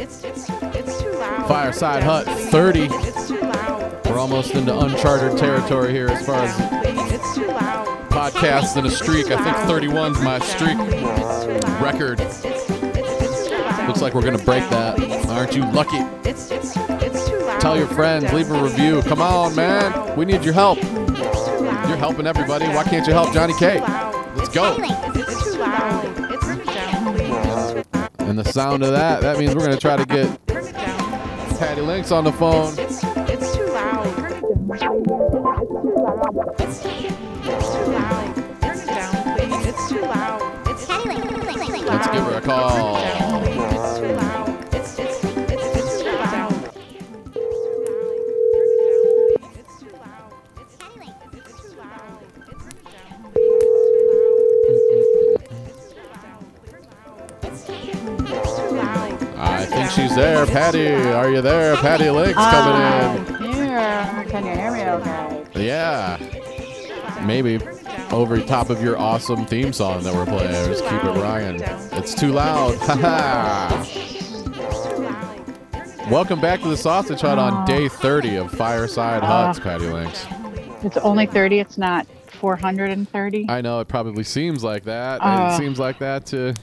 It's it's it's too loud. Fireside Hut 30. It's too loud. We're almost into uncharted territory here as far as Down, please. It's too loud. podcasts and a streak. I think 31's my streak It's too loud. record. It's it's it's it's too loud. Looks like we're gonna break that. Aren't you lucky? It's it's it's too loud. Tell your friends, leave a review. Come on, man. We need your help. It's too loud. You're helping everybody. Why can't you help Johnny K? Let's go. The sound of that, that means we're gonna try to get Turn it down. Patty Links on the phone. It's it's too loud. Turn it down. It's too loud. Turn it down, please. It's too loud. It's too loud. Let's give her a call. Patty, are you there? Patty Links coming I'm here. Can you hear me okay? in. Yeah. Maybe over top of your awesome theme song that we're playing. Just keep it Ryan. It's too loud. Haha. Welcome back to the Sausage Hut on day 30 of Fireside Huts, Patty Links. It's only 30. It's not 430. I know it probably seems like that. it seems like that to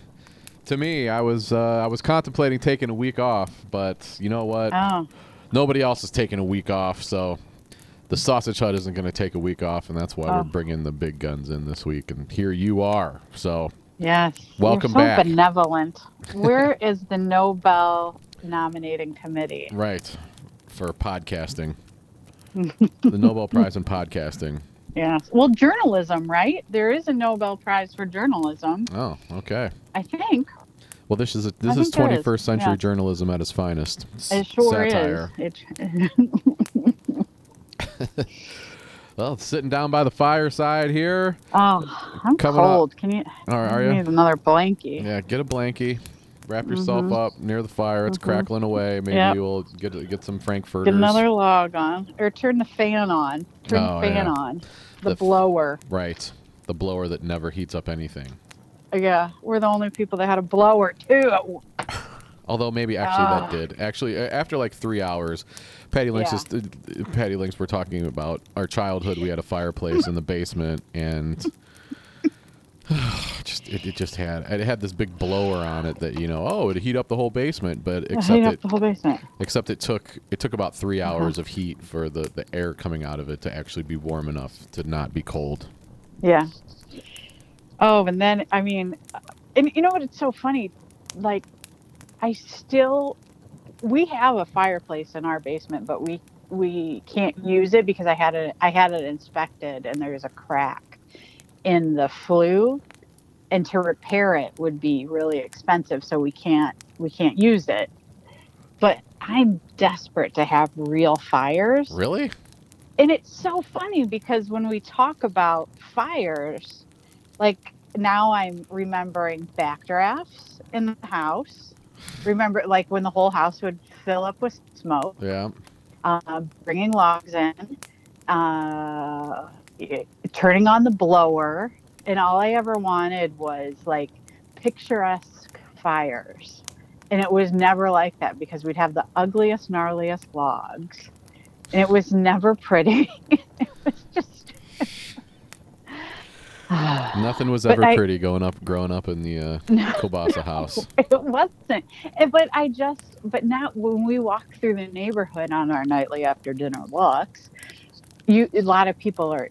to me. I was uh, I was contemplating taking a week off, but you know what? Oh, Nobody else is taking a week off, so the Sausage Hut isn't going to take a week off, and that's why Oh. we're bringing the big guns in this week. And here you are. So yes. Welcome You're so back. benevolent. Where is the Nobel nominating committee? right for podcasting, the Nobel Prize in podcasting. Yes. Well, journalism, right? There is a Nobel Prize for journalism, Oh, okay. I think. Well, this is a, this is think there is, 21st century yeah. journalism at its finest. It sure Satire. is. It, Well, sitting down by the fireside here. oh, I'm Coming up. cold. Can you? Are, are you? need another blankie. Yeah, get a blankie. Wrap yourself Mhm. up near the fire. It's Mhm. crackling away. Maybe Yep. you'll get get some frankfurters. Get another log on, or turn the fan on. Turn Oh, the fan yeah. on. The, The f- blower. Right. The blower that never heats up anything. Yeah, we're the only people that had a blower too. Although maybe actually that Ah. did. Actually, after like three hours, Patty Links Yeah. is uh, Patty Links. We're talking about our childhood. We had a fireplace in the basement, and just it, it just had it had this big blower on it that you know oh it'd heat up the whole basement, but except it the whole basement. except it took it took about 3 Uh-huh. hours of heat for the the air coming out of it to actually be warm enough to not be cold. Yeah. Oh, and then I mean, and you know what? It's so funny. Like, I still, we have a fireplace in our basement, but we we can't use it because I had it I had it inspected and there's a crack in the flue and to repair it would be really expensive, so we can't we can't use it. But I'm desperate to have real fires Really? and it's so funny because when we talk about fires like now i'm remembering backdrafts in the house remember like when the whole house would fill up with smoke Yeah. uh, bringing logs in uh, turning on the blower and all i ever wanted was like picturesque fires and it was never like that because we'd have the ugliest gnarliest logs and it was never pretty it was just Nothing was ever I- pretty going up, growing up in the uh, No. Kielbasa house. it wasn't but i just but now when we walk through the neighborhood on our nightly after dinner walks you a lot of people are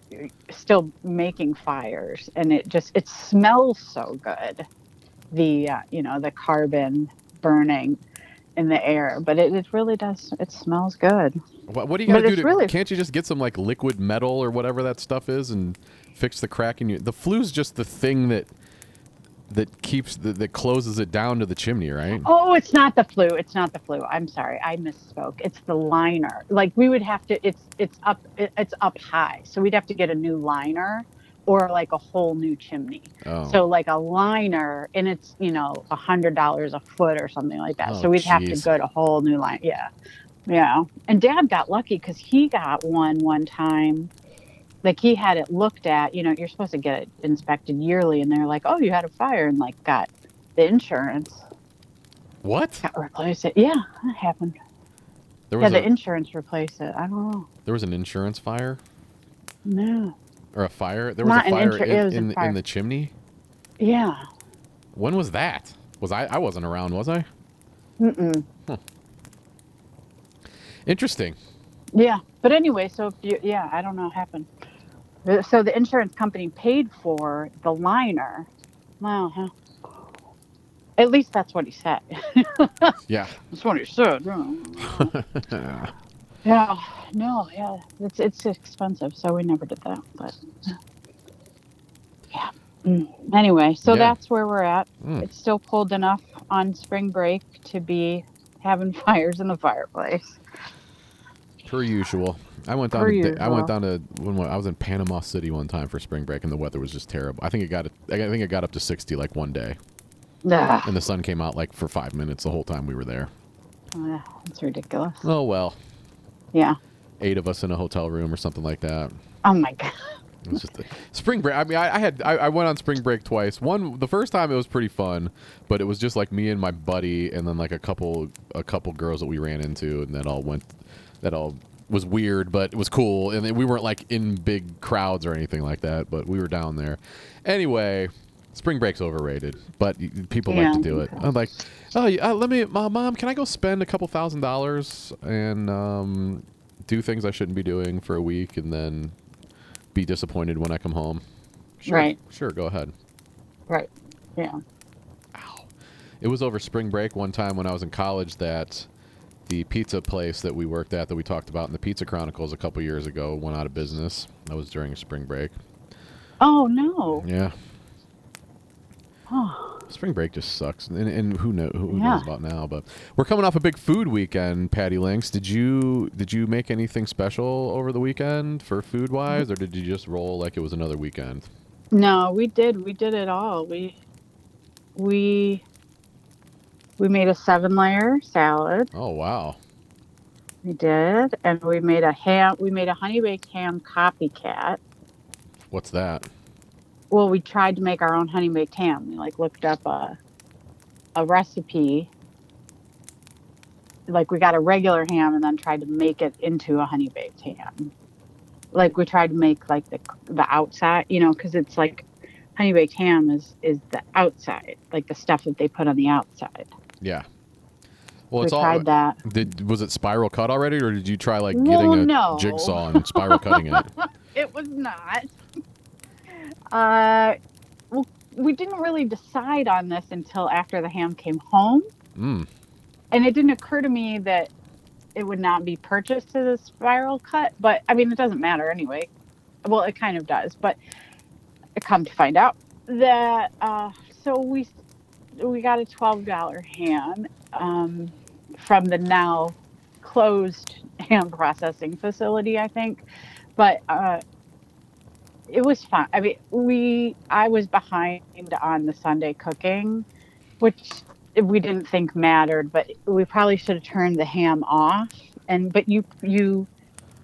still making fires and it just it smells so good the uh, you know the carbon burning in the air but it, it really does it smells good What, what do you got to do? To, really- Can't you just get some like liquid metal or whatever that stuff is and fix the crack in your? The flue's just the thing that that keeps the, that closes it down to the chimney, right? Oh, it's not the flue. It's not the flue. I'm sorry. I misspoke. It's the liner. Like we would have to it's it's up it's up high. So we'd have to get a new liner or like a whole new chimney. Oh, So like a liner and it's, you know, a hundred dollars a foot or something like that. Oh, so we'd have to go to a whole new line. Yeah. Yeah. And dad got lucky because he got one one time. Like he had it looked at, you know, you're supposed to get it inspected yearly and they're like, Oh, you had a fire and like got the insurance. What? Got it. Yeah, that happened. There Yeah, was the a, insurance replaced it. I don't know. there was an insurance fire No. or a fire. There was Not a fire insur- in, was a fire. in the chimney. Yeah. When was that? Was I? I wasn't around, was I? Mm-mm. Interesting. Yeah. But anyway, so if you, yeah, I don't know what happened. So the insurance company paid for the liner. Huh. at least that's what he said. Yeah. that's what he said. Yeah. Yeah, no, yeah, it's it's expensive, so we never did that. But yeah. Mm. Anyway, so Yeah. that's where we're at. Mm. It's still cold enough on spring break to be having fires in the fireplace. Per usual. I went down. To, Da- I went down to when I was in Panama City one time for spring break, and the weather was just terrible. I think it got. I think it got up to sixty like one day, Ugh, and the sun came out like for five minutes the whole time we were there. uh, it's ridiculous. Oh well, Yeah. eight of us in a hotel room or something like that. Oh my god. It was just a, spring break. I mean, I, I had I, I went on spring break twice. One the first time it was pretty fun, but it was just like me and my buddy, and then like a couple a couple girls that we ran into, and that all went that all was weird, but it was cool, and we weren't like in big crowds or anything like that, but we were down there. Anyway. Spring break's overrated, but people like to do it. I'm like, oh, yeah, uh, let me, uh, mom, can I go spend a couple thousand dollars and um, do things I shouldn't be doing for a week, and then be disappointed when I come home. Sure, Right. Sure, go ahead. Right. Yeah. Ow. It was over spring break one time when I was in college that the pizza place that we worked at that we talked about in the Pizza Chronicles a couple years ago went out of business. That was during spring break. Oh no. Yeah. Oh, Spring break just sucks, and, and who know who Yeah. knows about now? But we're coming off a big food weekend, Patty Links. Did you did you make anything special over the weekend for food wise, or did you just roll like it was another weekend? no, we did. We did it all. We we we made a seven layer salad. Oh wow, We did, and we made a ham. We made a honey baked ham copycat. what's that? Well, we tried to make our own honey baked ham. We like looked up a a recipe. Like we got a regular ham and then tried to make it into a honey baked ham. Like we tried to make like the the outside, you know, because it's like honey baked ham is is the outside, like the stuff that they put on the outside. Yeah. Well, it's all. tried that. Did was it spiral cut already, or did you try like Well, getting a no. jigsaw and spiral cutting it? It was not. Uh, well, we didn't really decide on this until after the ham came home, Mm. and it didn't occur to me that it would not be purchased as a spiral cut. But I mean, it doesn't matter anyway. Well, it kind of does, but I come to find out that uh, so we we got a twelve dollar ham um, from the now closed ham processing facility, I think. But uh, it was fun. I mean, we I was behind on the Sunday cooking, which we didn't think mattered, but we probably should have turned the ham off. And but you you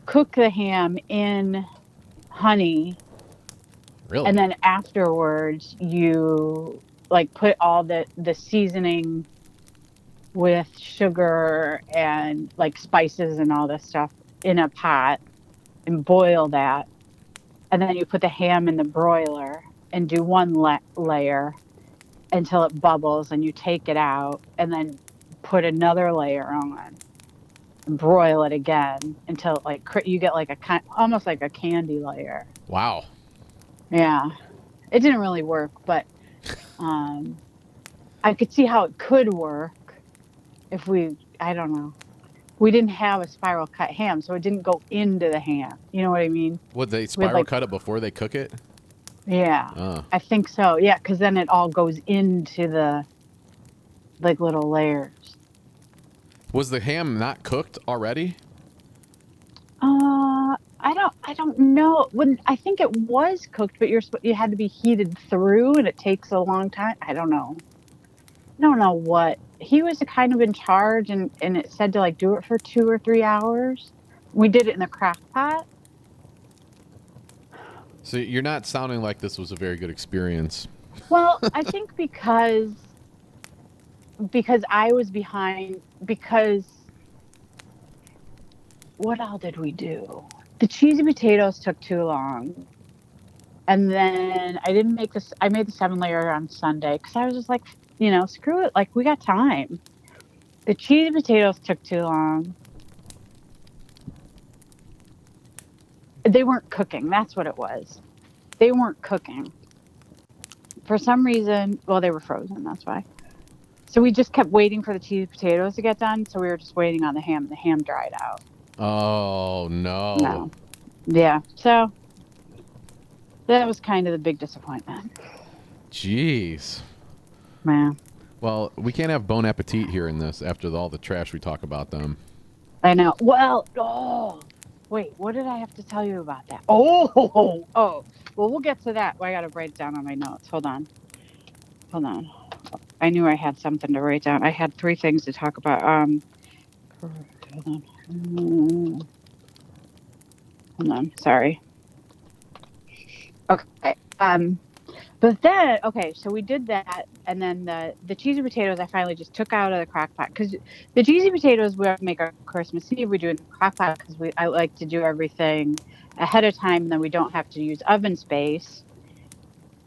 cook the ham in honey Really? and then afterwards you like put all the the seasoning with sugar and like spices and all this stuff in a pot and boil that. And then you put the ham in the broiler and do one la- layer until it bubbles and you take it out and then put another layer on and broil it again until it like cr- you get like a kind almost like a candy layer. Wow. yeah, it didn't really work, but um, I could see how it could work if we, I don't know, we didn't have a spiral cut ham, so it didn't go into the ham. You know what I mean? Would they spiral like- cut it before they cook it? Yeah, Uh, I think so. Yeah, because then it all goes into the like little layers. was the ham not cooked already? Uh, I don't, I don't know. When I think it was cooked, but you're you had to be heated through, and it takes a long time. I don't know. I don't know what he was kind of in charge, and and it said to like do it for two or three hours. We did it in the crock pot. So you're not sounding like this was a very good experience. Well, I think because because I was behind because what all did we do? The cheesy potatoes took too long. And then I didn't make this I made the seven layer on Sunday cuz I was just like, you know, screw it, like we got time. The cheesy potatoes took too long. They weren't cooking. That's what it was. They weren't cooking. For some reason, well, they were frozen. That's why. So we just kept waiting for the cheesy potatoes to get done. So we were just waiting on the ham. The ham dried out. Oh no. No. Yeah. So that was kind of the big disappointment. Jeez. Man. Well, we can't have bon appetit here in this after all the trash we talk about them. I know. Well, oh, wait. What did I have to tell you about that? Oh, oh. Well, we'll get to that. Well, I got to write it down on my notes. Hold on. Hold on. I knew I had something to write down. I had three things to talk about. Um, hold on. Hold on. Sorry. Okay. Um, but then, okay, so we did that, and then the the cheesy potatoes I finally just took out of the crock pot because the cheesy potatoes we make our Christmas Eve. We do in the crock pot because we I like to do everything ahead of time, and then we don't have to use oven space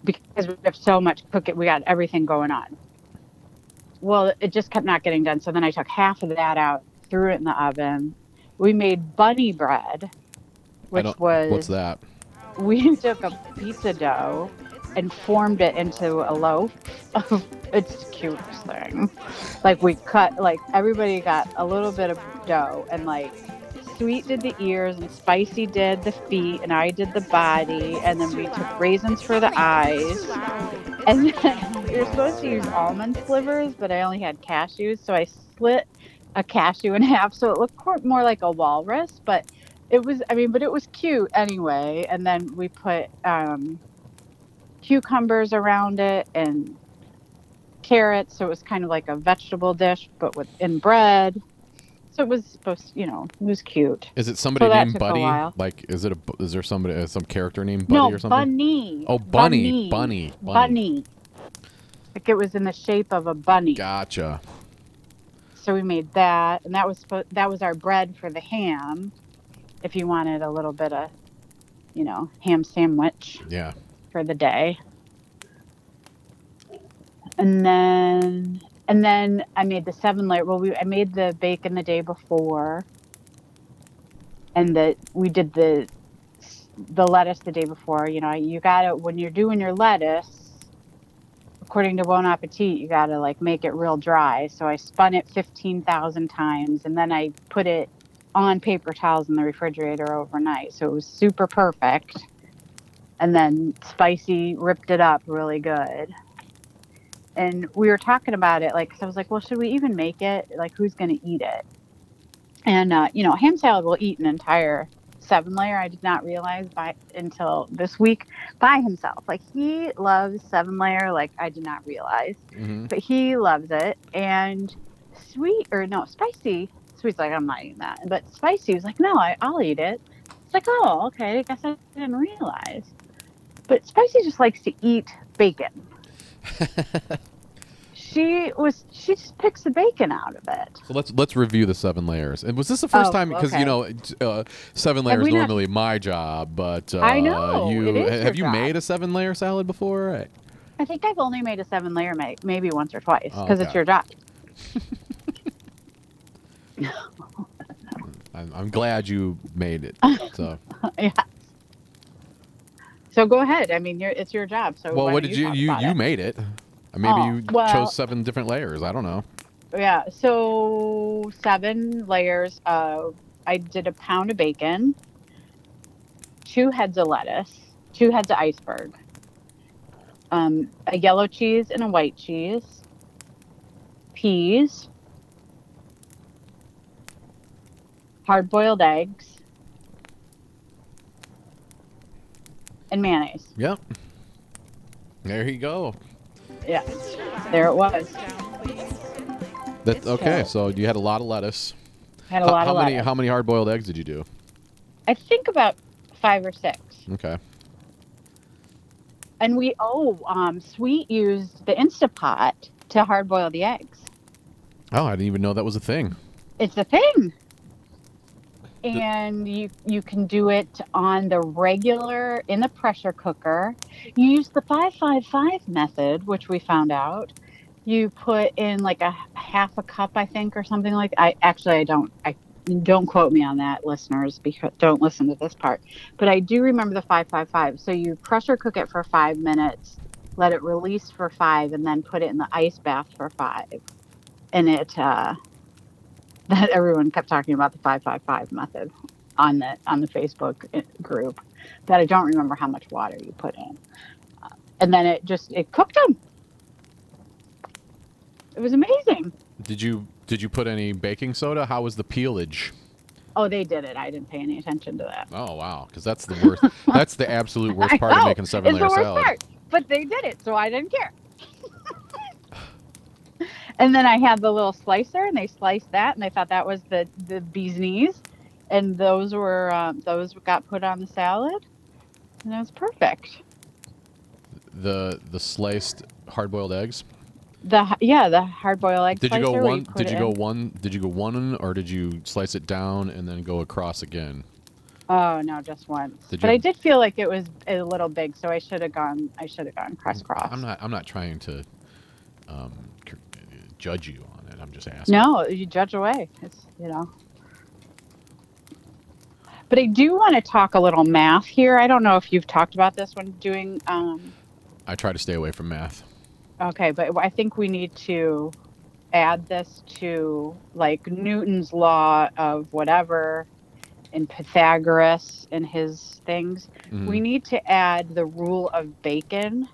because we have so much cooking. We got everything going on. Well, it just kept not getting done. So then I took half of that out, threw it in the oven. We made bunny bread, which was What's that? we took a pizza dough and formed it into a loaf. it's the cutest thing. Like we cut, like everybody got a little bit of dough, and like Sweet did the ears, and Spicy did the feet, and I did the body, and then we took raisins for the eyes. And then you're supposed to use almond slivers, but I only had cashews, so I split a cashew in half, so it looked more like a walrus, but it was i mean but it was cute anyway and then we put um cucumbers around it and carrots so it was kind of like a vegetable dish but with in bread so it was supposed you know it was cute Is it somebody that named Buddy? Like, is it a? Is there somebody? Uh, some character named Buddy no or something? bunny Oh, bunny, bunny, bunny. bunny like it was in the shape of a bunny Gotcha. So we made that and that was that was our bread for the ham if you wanted a little bit of you know ham sandwich Yeah. for the day. And then and then I made the seven layer. Well, we I made the bacon the day before, and that we did the the lettuce the day before. You know, you gotta when you're doing your lettuce. According to Bon Appetit, you gotta like make it real dry. So I spun it fifteen thousand times, and then I put it on paper towels in the refrigerator overnight. So it was super perfect and then spicy ripped it up really good and we were talking about it like 'cause i was like well should we even make it like who's going to eat it and uh, you know ham salad will eat an entire seven layer i did not realize by until this week by himself. Like he loves seven layer like i did not realize. Hmm but he loves it. And sweet or no spicy sweet's like i'm not eating that. But spicy was like no I, i'll eat it. It's like oh okay i guess i didn't realize. But spicy just likes to eat bacon she was she just picks the bacon out of it So let's let's review the seven layers. And was this the first Oh, time? Because okay. you know, uh, seven layers we not- normally my job, but uh, I know, you it is ha- your have you job. made a seven layer salad before? I- i think i've only made a seven layer ma- maybe once or twice Oh, because it's your job I'm, I'm glad you made it. So, yeah so go ahead i mean it's your job so well, what did you talk you you made it? Uh, Maybe Oh, you well- chose seven different layers. I don't know. Yeah, so seven layers of I did a pound of bacon, two heads of lettuce, two heads of iceberg, um, a yellow cheese and a white cheese, peas, hard boiled eggs, and mayonnaise. Yep. There you go. Yeah, there it was. That's okay. So you had a lot of lettuce. Had a How- lot how of many lettuce. how many hard boiled eggs did you do? I think about five or six. Okay. And we oh, um, Sweet used the Instapot to hard boil the eggs. Oh, I didn't even know that was a thing. It's a thing. And you you can do it on the regular in the pressure cooker. You use the 555 method, which we found out. You put in like a half a cup, I think, or something like. I actually I don't I don't quote me on that, listeners, because don't listen to this part. But I do remember the 555. So you pressure cook it for five minutes, let it release for five, and then put it in the ice bath for five. And it uh, that everyone kept talking about the 555 method on the on the Facebook uh, group that I don't remember how much water you put in. Uh, and then it just it cooked them. It was amazing. Did you did you put any baking soda? How was the peelage? Oh, they did it. I didn't pay any attention to that. Oh wow, because that's the worst. that's the absolute worst part of making seven layer worst salad. part. But they did it, so I didn't care. And then I had the little slicer, and they sliced that, and they thought that was the the bee's knees, and those were um, those got put on the salad, and it was perfect. The the sliced hard boiled eggs. The yeah, the hard boiled egg. Did you go one? put Did you go in. one? Did you go one, or did you slice it down and then go across again? Oh no, just once. Did but you- I did feel like it was a little big, so I should have gone. I should have gone crisscross. I'm not. I'm not trying to um, judge you on it. I'm just asking. No, you judge away. It's you know. But I do want to talk a little math here. I don't know if you've talked about this when doing. Um, I try to stay away from math. okay, but I think we need to add this to like Newton's law of whatever, and Pythagoras and his things. Mhm. We need to add the rule of Bacon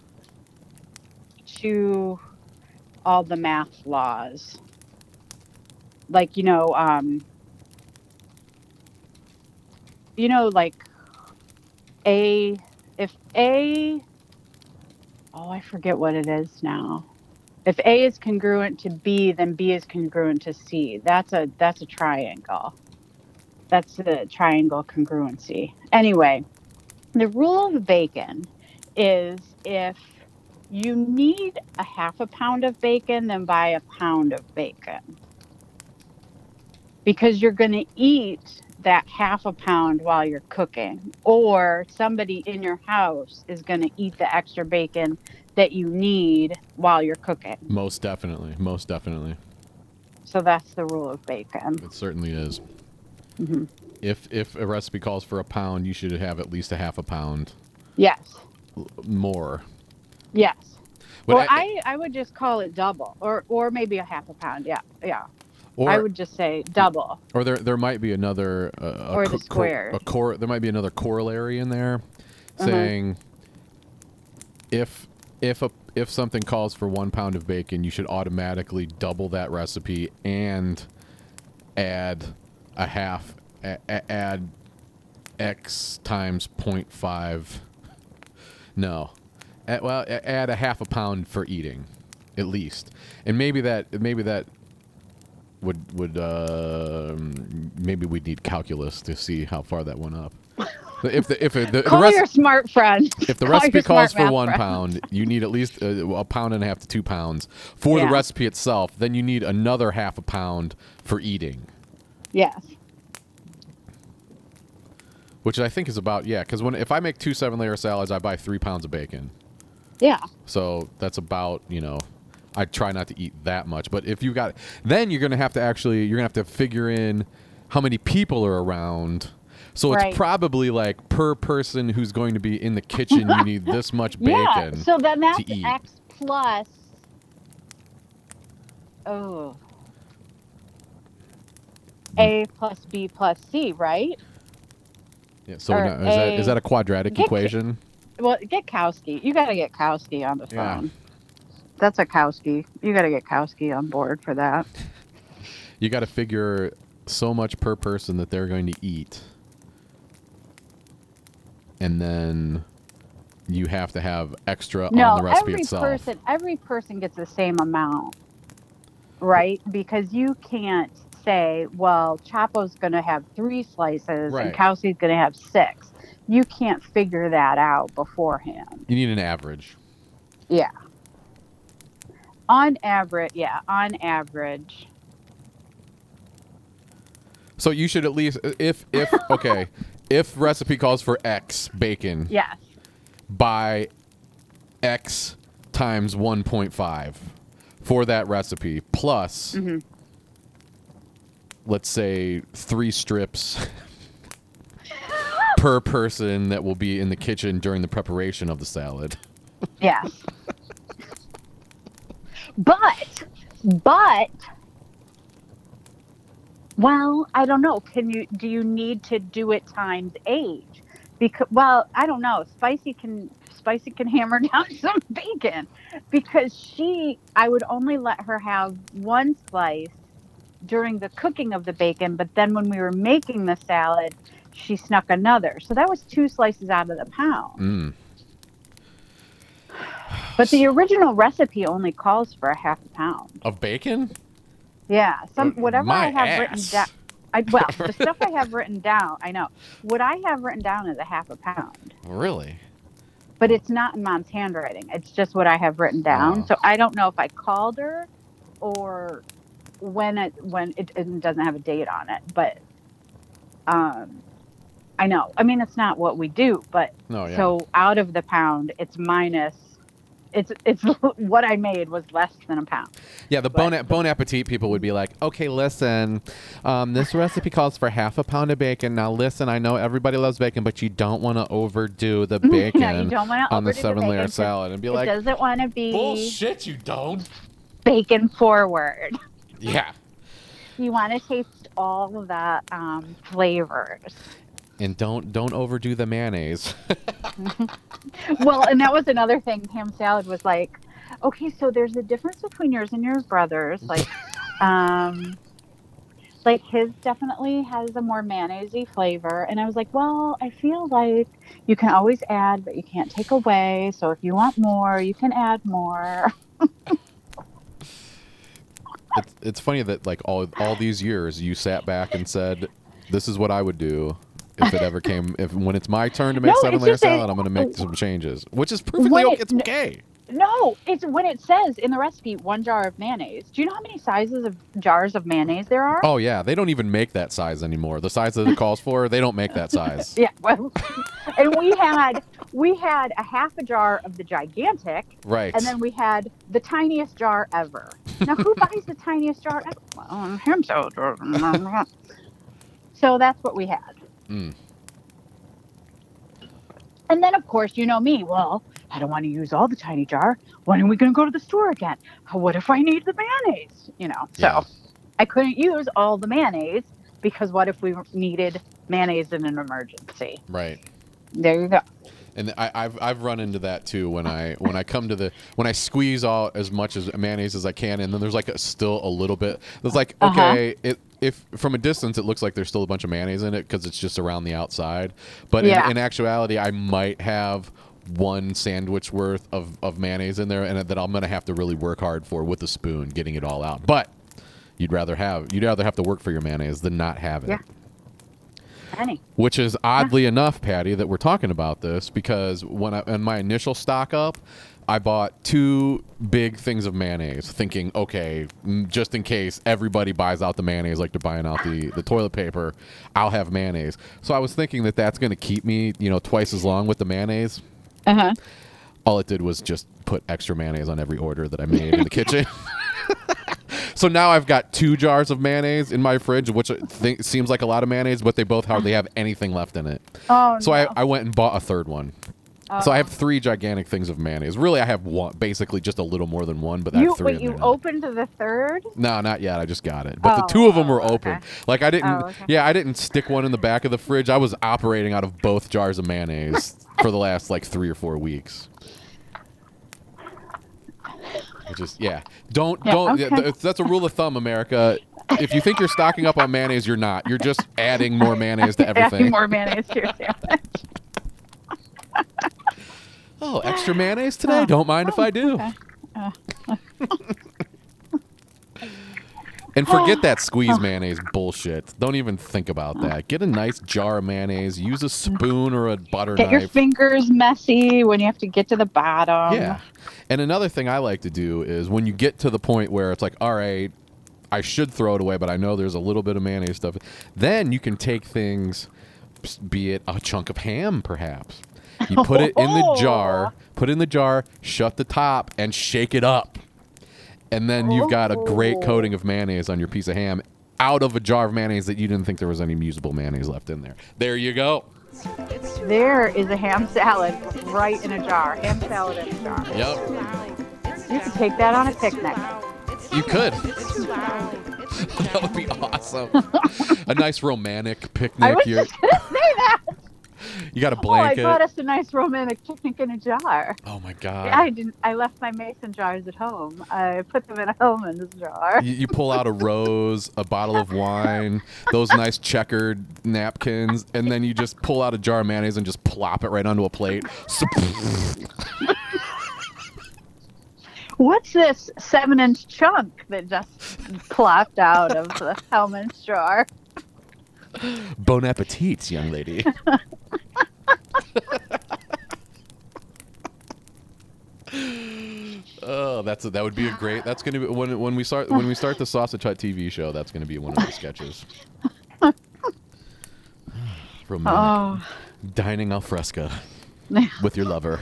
to all the math laws. Like, you know, um, you know, like A, if A, oh, I forget what it is now. If A is congruent to B, then B is congruent to C. That's a that's a triangle. That's the triangle congruency. Anyway, the rule of bacon is if you need a half a pound of bacon, then buy a pound of bacon. Because you're going to eat that half a pound while you're cooking, or somebody in your house is going to eat the extra bacon that you need while you're cooking. Most definitely. Most definitely. So that's the rule of bacon. It certainly is. hmm If if a recipe calls for a pound, you should have at least a half a pound Yes. more. Yes. But well, I- I, I would just call it double, or or maybe a half a pound. Yeah, yeah. or I would just say double. or there there might be another uh, a Or the co- co- square. a cor- there might be another corollary in there Uh-huh. saying if if a if something calls for one pound of bacon, you should automatically double that recipe and add a half a, a- add x times 0.5 no Well add a half a pound for eating at least and maybe that maybe that would would uh, maybe we need calculus to see how far that went up. if the if it, the, the rest, your smart friend. if the Call recipe calls for one friend. pound, you need at least a, a pound and a half to two pounds for the recipe itself. Then you need another half a pound for eating, Yes. which I think is about yeah. Because when if I make two seven layer salads, I buy three pounds of bacon. Yeah. So that's about, you know, I try not to eat that much. But if you got, then you're going to have to actually, you're going to have to figure in how many people are around. So it's probably like per person who's going to be in the kitchen, you need this much Yeah. bacon. So then that's eat. X plus. Oh. A hmm. plus B plus C, right? Yeah, so now, is, that, is that a quadratic equation? Well, get Kowski. You got to get Kowski on the phone. Yeah. That's a Kowski. You got to get Kowski on board for that. You got to figure so much per person that they're going to eat. And then you have to have extra no, on the recipe every itself. person every person gets the same amount, right? Because you can't say, well, Chapo's going to have three slices Right. and Kowski's going to have six. You can't figure that out beforehand. You need an average. Yeah. On average, yeah, on average, So you should at least if if okay, if recipe calls for X bacon, Yes. buy X times 1.5 for that recipe plus Mm-hmm. let's say 3 strips per person that will be in the kitchen during the preparation of the salad. Yes. but, but, well, I don't know. Can you, do you need to do it times age? Because, well, I don't know. Spicy can, Spicy can hammer down some bacon because she, I would only let her have one slice during the cooking of the bacon, but then when we were making the salad, she snuck another. So that was two slices out of the pound. Mm. But the original recipe only calls for a half a pound. Of bacon? Yeah, some whatever my I have written down. I, well, the stuff I have written down, I know. What I have written down is a half a pound, Really? but it's not in mom's handwriting. It's just what I have written down. Oh. So I don't know if I called her or when it when it, it doesn't have a date on it. But um, I know. I mean, it's not what we do, but No, yeah. so out of the pound, it's minus. It's it's what I made was less than a pound. Yeah, the bon, bon appetit people would be like, okay, listen, um, this recipe calls for half a pound of bacon. Now, listen, I know everybody loves bacon, but you don't want to overdo the bacon Yeah, you don't on the seven layer salad and be like, doesn't want to be bullshit, you don't. bacon forward. Yeah. You want to taste all of the um, flavors. And don't don't overdo the mayonnaise. well, and that was another thing. Ham salad was like, okay, so there's a difference between yours and your brother's. Like, um, like his definitely has a more mayonnaisey flavor. And I was like, well, I feel like you can always add, but you can't take away. So if you want more, you can add more. it's, it's funny that like all all these years you sat back and said, "This is what I would do if it ever came. If when it's my turn to make No, seven layer salad, I'm going to make some changes, which is perfectly okay. it- It's okay. No, it's when it says in the recipe one jar of mayonnaise. Do you know how many sizes of jars of mayonnaise there are? Oh yeah, they don't even make that size anymore. The size that it calls for, they don't make that size. Yeah, well, and we had we had a half a jar of the gigantic, Right. and then we had the tiniest jar ever. Now, who buys the tiniest jar ever? Well, him so. So that's what we had. Mm. And then, of course, you know me. Well, I don't want to use all the tiny jar. When are we going to go to the store again? What if I need the mayonnaise? You know, so Yeah. I couldn't use all the mayonnaise because what if we needed mayonnaise in an emergency? Right. There you go. And I, I've I've run into that too when I when I come to the when I squeeze out as much as mayonnaise as I can, and then there's like a, still a little bit. It's like Uh-huh. okay, it if from a distance it looks like there's still a bunch of mayonnaise in it because it's just around the outside, but Yeah. in, in actuality I might have one sandwich worth of, of mayonnaise in there, and that I'm gonna have to really work hard for with a spoon getting it all out. But you'd rather have you'd rather have to work for your mayonnaise than not have it. Yeah. Penny. Which is oddly enough, Patty, that we're talking about this because when I in my initial stock up, I bought two big things of mayonnaise, thinking, okay, just in case everybody buys out the mayonnaise like they're buying out the, the toilet paper, I'll have mayonnaise. So I was thinking that that's going to keep me, you know, twice as long with the mayonnaise. Uh huh. All it did was just put extra mayonnaise on every order that I made in the kitchen. so now I've got two jars of mayonnaise in my fridge, which seems like a lot of mayonnaise, but they both hardly have anything left in it. Oh, So no. I, I went and bought a third one. So I um, have three gigantic things of mayonnaise. Really, I have one, basically just a little more than one, but I you three wait. You now. opened the third. No, not yet. I just got it. But the two of them oh, were oh, open. okay. Like I didn't. Oh, okay. Yeah, I didn't stick one in the back of the fridge. I was operating out of both jars of mayonnaise for the last like three or four weeks. I just yeah. Don't Yeah, don't. okay. th- that's a rule of thumb, America. If you think you're stocking up on mayonnaise, you're not. You're just adding more mayonnaise to Adding everything. more mayonnaise to your sandwich. Oh, extra mayonnaise today? Oh. Don't mind if oh, I do. Oh, okay. And forget that oh. squeeze mayonnaise bullshit. Don't even think about that. Get a nice jar of mayonnaise. Use a spoon or a butter knife. Get your fingers messy when you have to get to the bottom. yeah. And another thing I like to do is when you get to the point where it's like, all right, I should throw it away, but I know there's a little bit of mayonnaise stuff. Then you can take things, be it a chunk of ham, perhaps. You put it in the jar, oh. put it in the jar, shut the top, and shake it up. And then you've got a great Oh. coating of mayonnaise on your piece of ham out of a jar of mayonnaise that you didn't think there was any usable mayonnaise left in there. There you go. There is a ham salad right in a jar. Ham salad in a jar. Yep. You could take that on a picnic. You could. It's too loud. It's too That would be awesome. a nice romantic I picnic. was You're, just gonna say that. You got a blanket. Oh, I bought us a nice romantic picnic in a jar. Oh my god. I didn't. I left my mason jars at home. I put them in a Hellmann's jar. You, you pull out a rose, a bottle of wine, those nice checkered napkins, and then you just pull out a jar of mayonnaise and just plop it right onto a plate. What's this seven-inch chunk that just plopped out of the Hellmann's jar? bon appetit, young lady. oh, that's a, that would be a great. That's gonna be when when we start when we start the Sausage Hut TV show. That's gonna be one of the sketches. Romantic Oh, dining al fresco with your lover.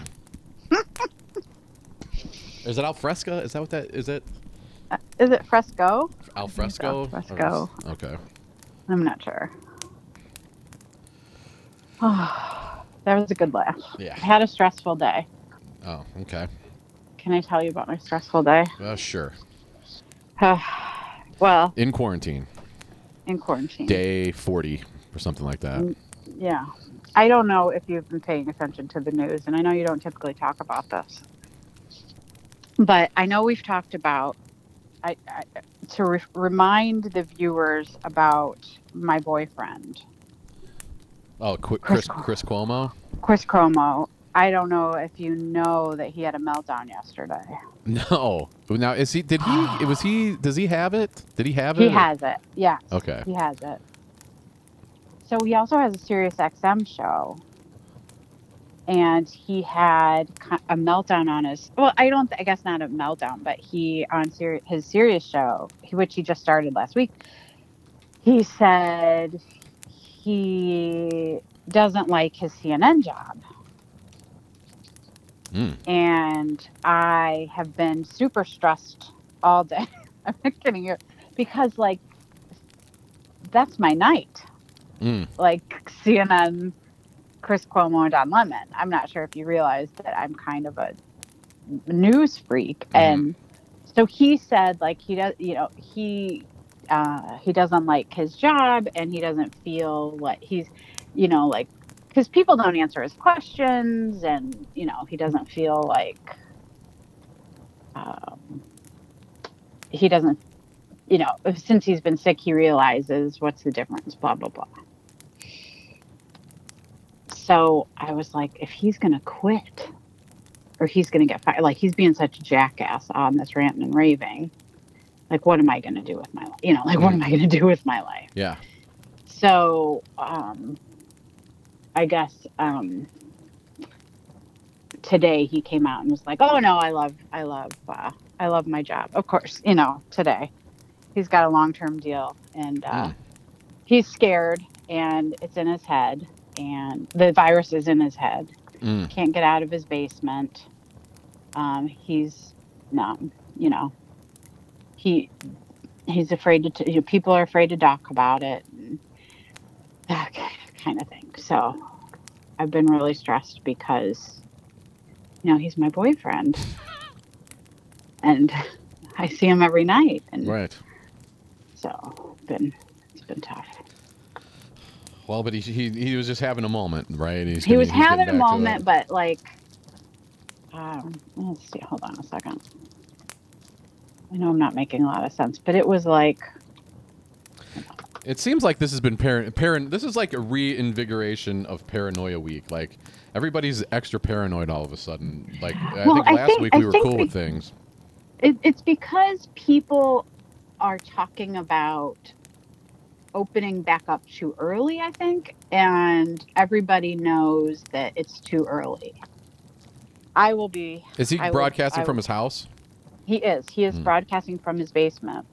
is it al fresco? Is that what that is? It uh, is it fresco? al fresco? al fresco. Okay. I'm not sure. Oh, that was a good laugh. Yeah. I had a stressful day. Oh, okay. Can I tell you about my stressful day? Uh, sure. well, In quarantine, in quarantine. day forty or something like that. Mm. Yeah. I don't know if you've been paying attention to the news, and I know you don't typically talk about this. But I know we've talked about, I, I, to re- remind the viewers about my boyfriend, Oh, Qu- Chris Chris- Chris Cuomo. Chris Cuomo. I don't know if you know that he had a meltdown yesterday. No. Now is he? Did he? Was he? Does he have it? Did he have it? He or- has it. Yeah, Okay. he has it. So he also has a Sirius XM show. And he had ki- a meltdown on his. Well, I don't. I guess not a meltdown, but he on Siri, his Sirius show, he- which he just started last week. He said he doesn't like his CNN job, Mm. and I have been super stressed all day. I'm not kidding you, because like that's my night. Mm. Like CNN, Chris Cuomo, and Don Lemon. I'm not sure if you realize that I'm kind of a news freak, and so he said like he does, you know, he uh, he doesn't like his job, and he doesn't feel like he's, you know, like because people don't answer his questions, and you know, he doesn't feel like. Um, he doesn't you know, since he's been sick, he realizes what's the difference, blah, blah, blah. So I was like, if he's going to quit or he's going to get fired, like he's being such a jackass on this ranting and raving, like, what am I going to do with my life? You know, like, what am I going to do with my life? Yeah. So, um, I guess, um, today he came out and was like, "Oh no, I love, I love, uh, I love my job." Of course, you know, today he's got a long-term deal, and uh, Mm. he's scared, and it's in his head, and the virus is in his head. Mm. Can't get out of his basement. Um, he's numb, you know. He he's afraid to. T- you know, people are afraid to talk about it, and that kind of thing. So, I've been really stressed because, you know, he's my boyfriend, and I see him every night, and Right. so been it's been tough. Well, but he, he he was just having a moment, right? He's he gonna- was having a back to it. moment, but like, um, let's see. Hold on a second. I know I'm not making a lot of sense, but it was like, It seems like this has been parent parent. This is like a reinvigoration of paranoia week. Like everybody's extra paranoid all of a sudden. Like I Well, think I last think- week I we were cool we- with things. it, it's because people are talking about opening back up too early. I think, and everybody knows that it's too early. I will be Is he I broadcasting I from will- his house? He is. He is Hmm. broadcasting from his basement.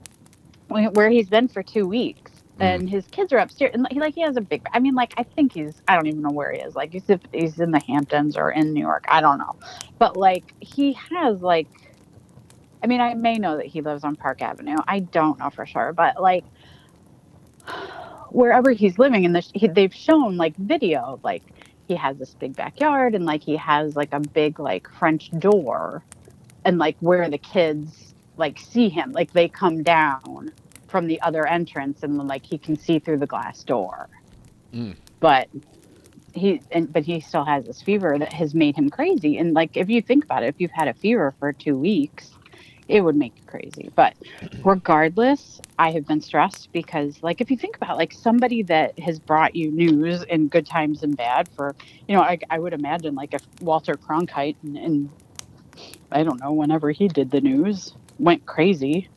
where he's been for two weeks, Mm. and his kids are upstairs, and he like he has a big. I mean, like I think he's. I don't even know where he is. Like he's if he's in the Hamptons or in New York. I don't know, but like he has like. I mean, I may know that he lives on Park Avenue. I don't know for sure, but like wherever he's living in this, he, they've shown like video, like he has this big backyard and like he has like a big like French door, and like where the kids like see him, like they come down from the other entrance and like he can see through the glass door. Mm. But he and but he still has this fever that has made him crazy. And like if you think about it, if you've had a fever for two weeks, it would make you crazy. But regardless, I have been stressed because like if you think about like somebody that has brought you news in good times and bad for you know, I, I would imagine like if Walter Cronkite and, and I don't know, whenever he did the news, went crazy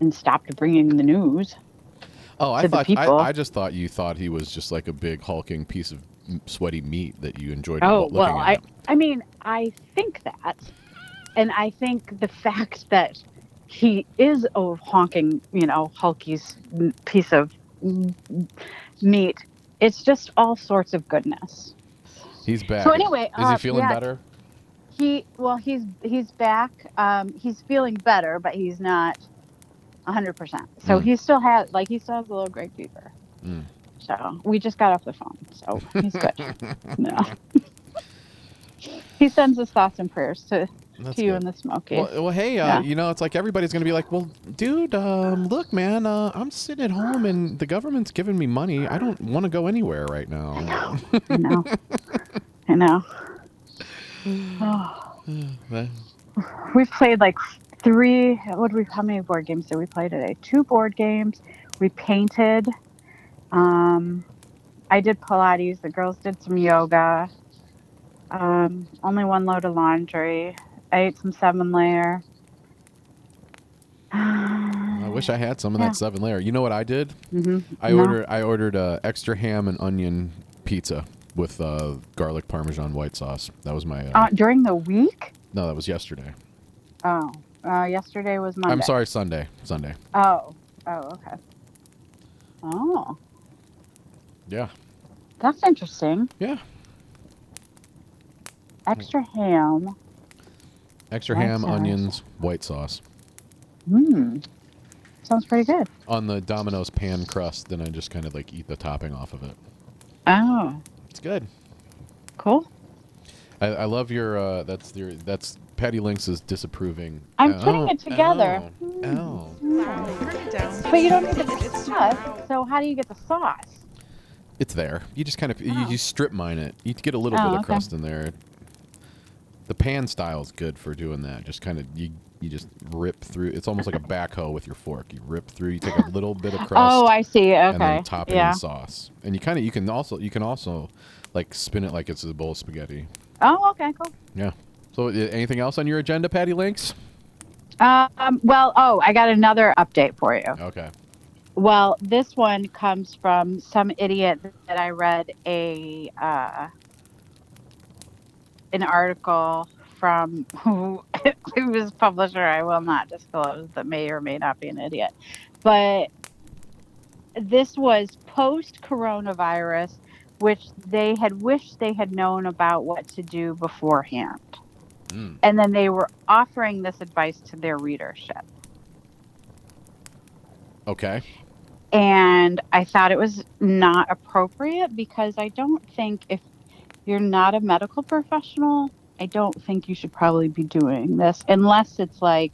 and stopped bringing the news. Oh, I thought. I, I just thought you thought he was just like a big hulking piece of sweaty meat that you enjoyed Oh looking well, I. I mean I think that, and I think the fact that he is a honking, you know, hulky piece of meat. It's just all sorts of goodness. He's back. So anyway, is uh, he feeling yeah, better? He well, he's he's back. Um, he's feeling better, but he's not hundred percent. So Mm. he still has like he still has a little great fever. Mm. So we just got off the phone, so he's good. no. he sends his thoughts and prayers to, That's to you good. and the Smoky. Well, well, hey, uh, Yeah. you know, it's like everybody's gonna be like, "Well, dude, um, look, man, uh, I'm sitting at home and the government's giving me money. I don't want to go anywhere right now." I know. I know. Oh, That- we've played like three. What we? How many board games did we play today? Two board games. We painted. Um, I did Pilates. The girls did some yoga. Um, only one load of laundry. I ate some seven layer. I wish I had some of Yeah. that seven layer. You know what I did? hmm I ordered I ordered uh, extra ham and onion pizza with uh, garlic parmesan white sauce. That was my. Uh, Uh, during the week. no, that was yesterday. Oh, uh, yesterday was Monday. I'm sorry, Sunday. Sunday. Oh, oh, okay. Oh, Yeah. that's interesting. Yeah. Extra ham. Extra White ham, sauce. onions, white sauce Hmm. Sounds pretty good. on the Domino's pan crust. Then I just kind of like eat the topping off of it. Oh, good. cool. I, I love your. Uh, that's your. That's Patty Links is disapproving. I'm putting it together. Oh. oh. Loud. Turn it down. But you don't need the It's too sauce. So how do you get the sauce? It's there. You just kind of you, Oh. you strip mine it. You get a little Oh, bit of okay. crust in there. The pan style is good for doing that. Just kind of you you just rip through. It's almost like a backhoe with your fork. You rip through. You take a little bit of crust. Oh, I see. and Okay. then top it yeah. in sauce. And you kind of you can also you can also like spin it like it's a bowl of spaghetti. Oh, okay, cool. Yeah. So uh, anything else on your agenda, Patty Links? Um, well, oh, I got another update for you. Okay. Well, this one comes from some idiot that I read a uh, an article from who whose publisher I will not disclose that may or may not be an idiot. But this was post coronavirus, which they had wished they had known about what to do beforehand. Mm. And then they were offering this advice to their readership. Okay. and I thought it was not appropriate because I don't think if you're not a medical professional, I don't think you should probably be doing this unless it's like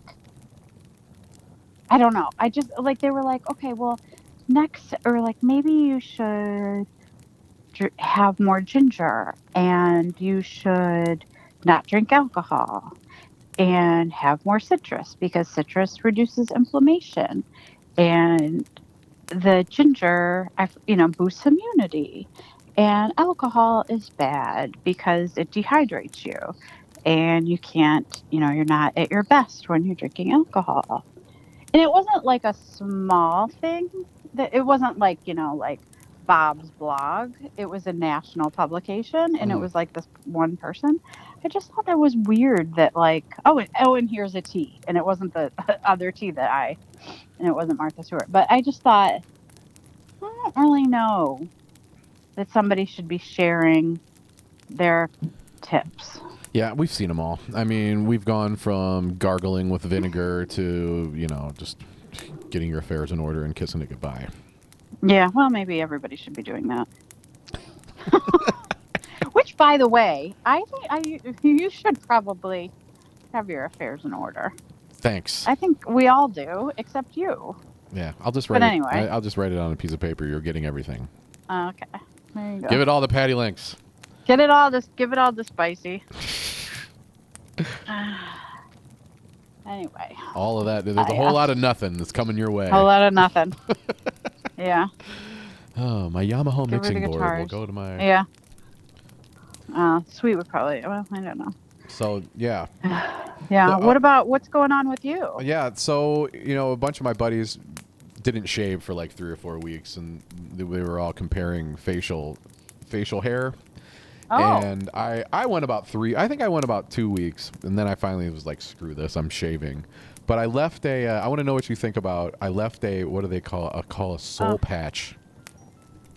I don't know. I just like they were like, okay, well, next or like maybe you should have more ginger and you should not drink alcohol and have more citrus because citrus reduces inflammation and the ginger you know boosts immunity and alcohol is bad because it dehydrates you and you can't you know you're not at your best when you're drinking alcohol and it wasn't like a small thing that it wasn't like you know like Bob's blog. It was a national publication, and it Mm. was like this one person. I just thought that was weird. That like, oh, and, oh, and here's a T, and it wasn't the other T that I, and it wasn't Martha Stewart. But I just thought, I don't really know that somebody should be sharing their tips. Yeah, we've seen them all. I mean, we've gone from gargling with vinegar to, you know, just getting your affairs in order and kissing it goodbye. Yeah, well, maybe everybody should be doing that. Which, by the way, I think I you should probably have your affairs in order. Thanks. I think we all do, except you. Yeah, I'll just write. But anyway. it. I, will just write it on a piece of paper. You're getting everything. Okay, there you go. Give it all the Patty Links. Get it all. Just give it all the spicy. anyway, All of that. There's a whole yeah. lot of nothing that's coming your way. a lot of nothing. yeah, Oh, my Yamaha Get mixing board will go to my. yeah. Uh, sweet would probably. Well, I don't know. So yeah, Yeah. Well, uh, what about what's going on with you? yeah. So you know, a bunch of my buddies didn't shave for like three or four weeks, and they were all comparing facial facial hair. Oh, And I, I went about three. I think I went about two weeks, and then I finally was like, "Screw this! I'm shaving." But I left a. Uh, I want to know what you think about. I left a. What do they call? A call a soul Oh. patch.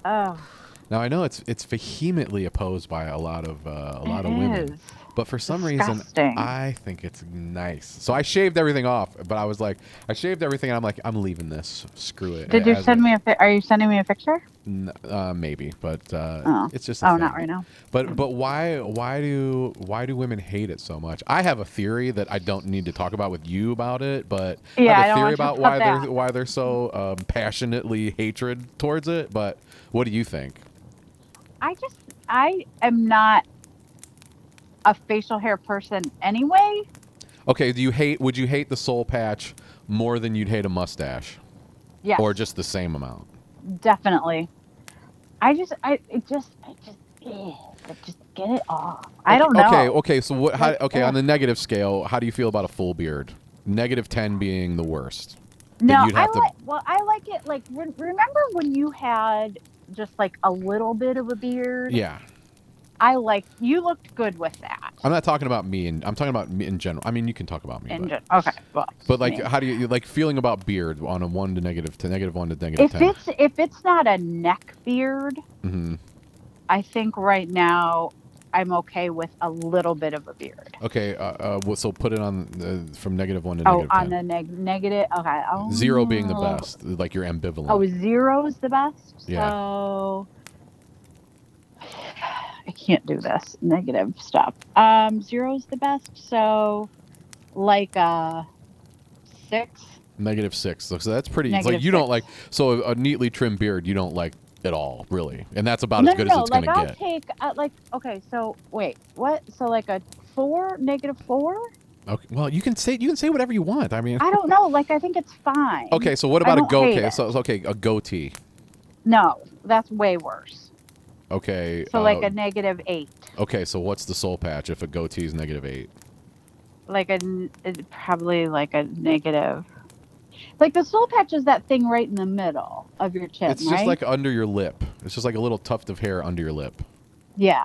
oh, Now I know it's it's vehemently opposed by a lot of uh, a lot it of women, is. But for some Disgusting. reason I think it's nice. So I shaved everything off, but I was like, I shaved everything, and I'm like, I'm leaving this. Screw it. Did you As send it- me a? Fi- are you sending me a picture? N- uh, maybe, but uh, Oh. it's just. Oh, thing. not right now. But but why why do why do women hate it so much? I have a theory that I don't need to talk about with you about it, but Yeah, I I have a don't theory about why they're that. why they're so um, passionately hatred towards it. But what do you think? I just I am not a facial hair person anyway. Okay, do you hate? Would you hate the soul patch more than you'd hate a mustache, Yeah, or just the same amount? definitely. I just I it just I just eh, just get it off. I don't know. Okay, okay. So what? How, okay, on the negative scale, how do you feel about a full beard? Negative ten being the worst. No, I to- like well I like it like re- remember when you had just like a little bit of a beard? Yeah. I like you looked good with that. I'm not talking about me, and I'm talking about me in general. I mean, you can talk about me, And but, ju- okay, well, but like, me. how do you like feeling about beard on a one to negative to negative one to negative if ten? it's if it's not a neck beard, hmm I think right now I'm okay with a little bit of a beard. Okay, uh, uh, well, so put it on uh, from negative one to Oh, negative on 10. the neg- negative. Okay. Oh, Zero being the best, like you're ambivalent. Oh, zero is the best. Yeah. So I can't do this negative stuff. Um, zero is the best. So like uh six. Negative six. So, so that's pretty. it's like Negative you don't like. So a neatly trimmed beard, you don't like at all, really, and that's about no, as good no, as it's Like gonna I'll get. take uh, like okay. So wait, what? So like a four, negative four? Okay. Well, you can say you can say whatever you want. I mean. I don't know. Like I think it's fine. Okay, so what about a go? Okay, it. so, okay, a goatee. No, that's way worse. Okay. So like uh, a negative eight. Okay, so what's the soul patch if a goatee is negative eight? like a probably like a negative. Like the soul patch is that thing right in the middle of your chin, It's just right? like under your lip. It's just like a little tuft of hair under your lip. yeah,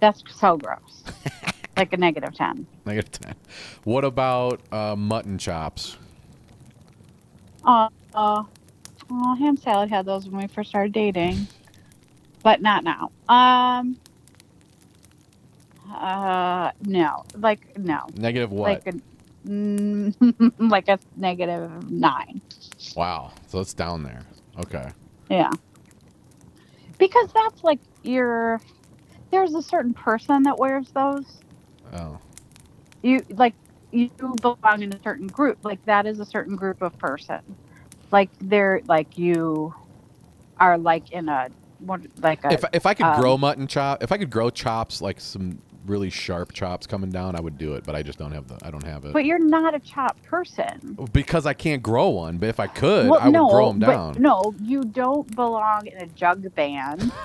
that's so gross. like a negative ten. Negative ten. What about uh, mutton chops? Uh, uh, oh, ham salad had those when we first started dating, but not now. Um, uh, no, like no, Negative what? like a, mm, like a negative nine. wow. So it's down there. Okay. Yeah. Because that's like your there's a certain person that wears those. Oh. You like you belong in a certain group. Like that is a certain group of person. Like they're like you are like in a what like a If if I could um, grow mutton chop, if I could grow chops like some really sharp chops coming down, I would do it. But I just don't have the. I don't have it but you're not a chop person. because I can't grow one. But if I could, Well, I would no, grow them but down. no, you don't belong in a jug band.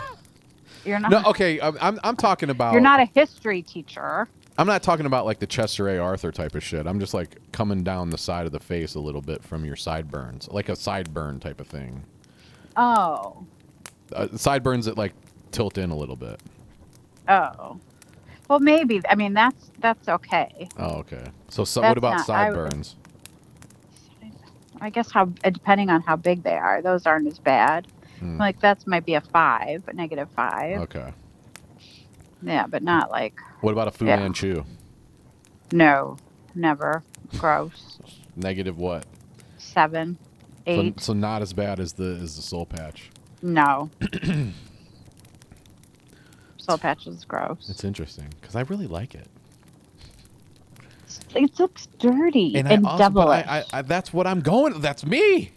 You're not No, okay. I'm, I'm I'm talking about. you're not a history teacher. I'm not talking about like the Chester A. Arthur type of shit. I'm just like coming down the side of the face a little bit from your sideburns, like a sideburn type of thing. Oh. Uh, sideburns that like tilt in a little bit. Oh. Well, maybe. I mean, that's that's okay. Oh, okay. So, so That's what about not- I sideburns? I guess how uh, depending on how big they are, those aren't as bad. Hmm. Like that's might be a five, a negative five. Okay. Yeah, but not like What about a Fu Yeah. Manchu? no, never. Gross. Negative what? Seven, So, eight. so not as bad as the as the soul patch. No. Soul patch is gross. It's interesting because I really like it. it looks dirty and, I also, devilish. I, I, I, that's what I'm going. That's me.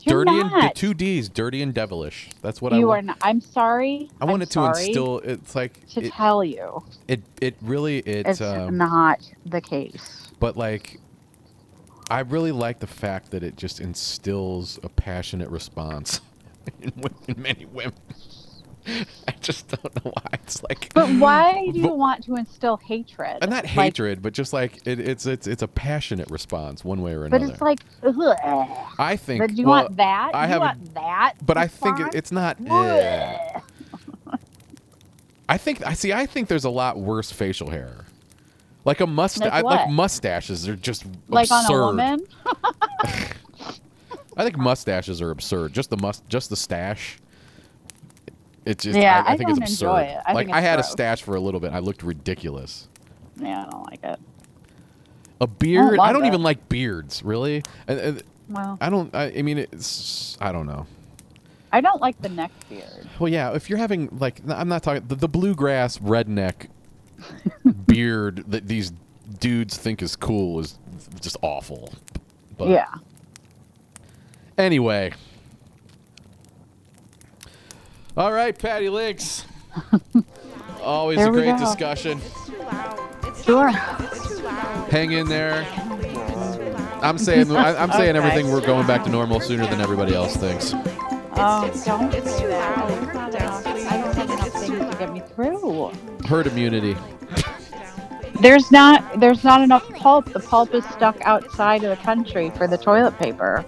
You're dirty and the two D's, dirty and devilish. That's what I you are not. I'm sorry. I wanted to instill. It's like to it, tell you it. It really. It. it's um, not the case. but like, I really like the fact that it just instills a passionate response in, wo- in many women. I just don't know why. It's like. But why do you But- want to instill hatred? And not Like, hatred, but just like it, it's it's it's a passionate response, one way or another. But it's like, ugh. I think. But do you well, want that? I you have want that? But I think it, it's not. I think I see. I think there's a lot worse facial hair. Like a mustache, Like like, mustaches are just like absurd. on a woman. I think mustaches are absurd. Just the must, just the stash. It's just. Yeah, I, I I think it's don't absurd. enjoy it. I like I had a stash for a little bit. I looked ridiculous. Yeah, I don't like it. A beard. I love don't even like beards. Really. Well, I don't. I, I mean, it's. I don't know. I don't like the neck beard. Well, yeah. If you're having like, I'm not talking the, the bluegrass redneck beard that these dudes think is cool is just awful. But yeah. Anyway. All right, Patty Links. Always There a great go. discussion. It's too loud. It's Sure. It's too loud. Hang in there. I'm saying I, I'm saying Okay. everything. We're going back to normal sooner than everybody else thinks. Oh, it's- don't it's say too that. loud. It's not Down, enough. please. I don't have enough It's things to get me through. Herd immunity. There's not there's not enough pulp. The pulp is stuck outside of the country for the toilet paper.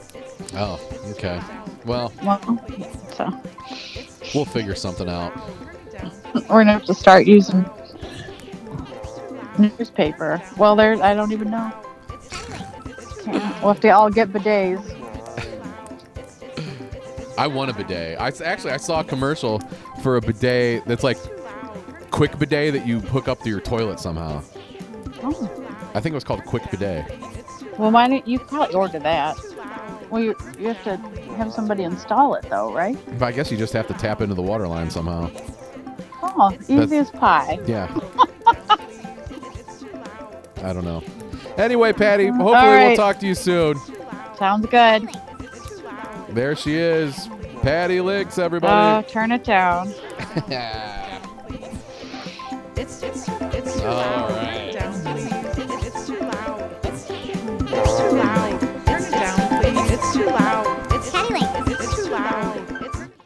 Oh, okay. Well, Well, so we'll figure something out. We're gonna have to start using newspaper. Well, there I don't even know. Can't- We'll have to all get bidets. I want a bidet. I actually I saw a commercial for a bidet that's like quick bidet that you hook up to your toilet somehow. Oh. I think it was called Quick Bidet. Well, why don't you probably order that? Well, you, you have to have somebody install it though, right? But I guess you just have to tap into the water line somehow. Oh, easy as pie. Yeah. I don't know. Anyway, Patty, hopefully All we'll talk to you soon. Sounds good. There she is. Patty Links, Oh, everybody. turn it down. It's it's it's too All loud. right. Down,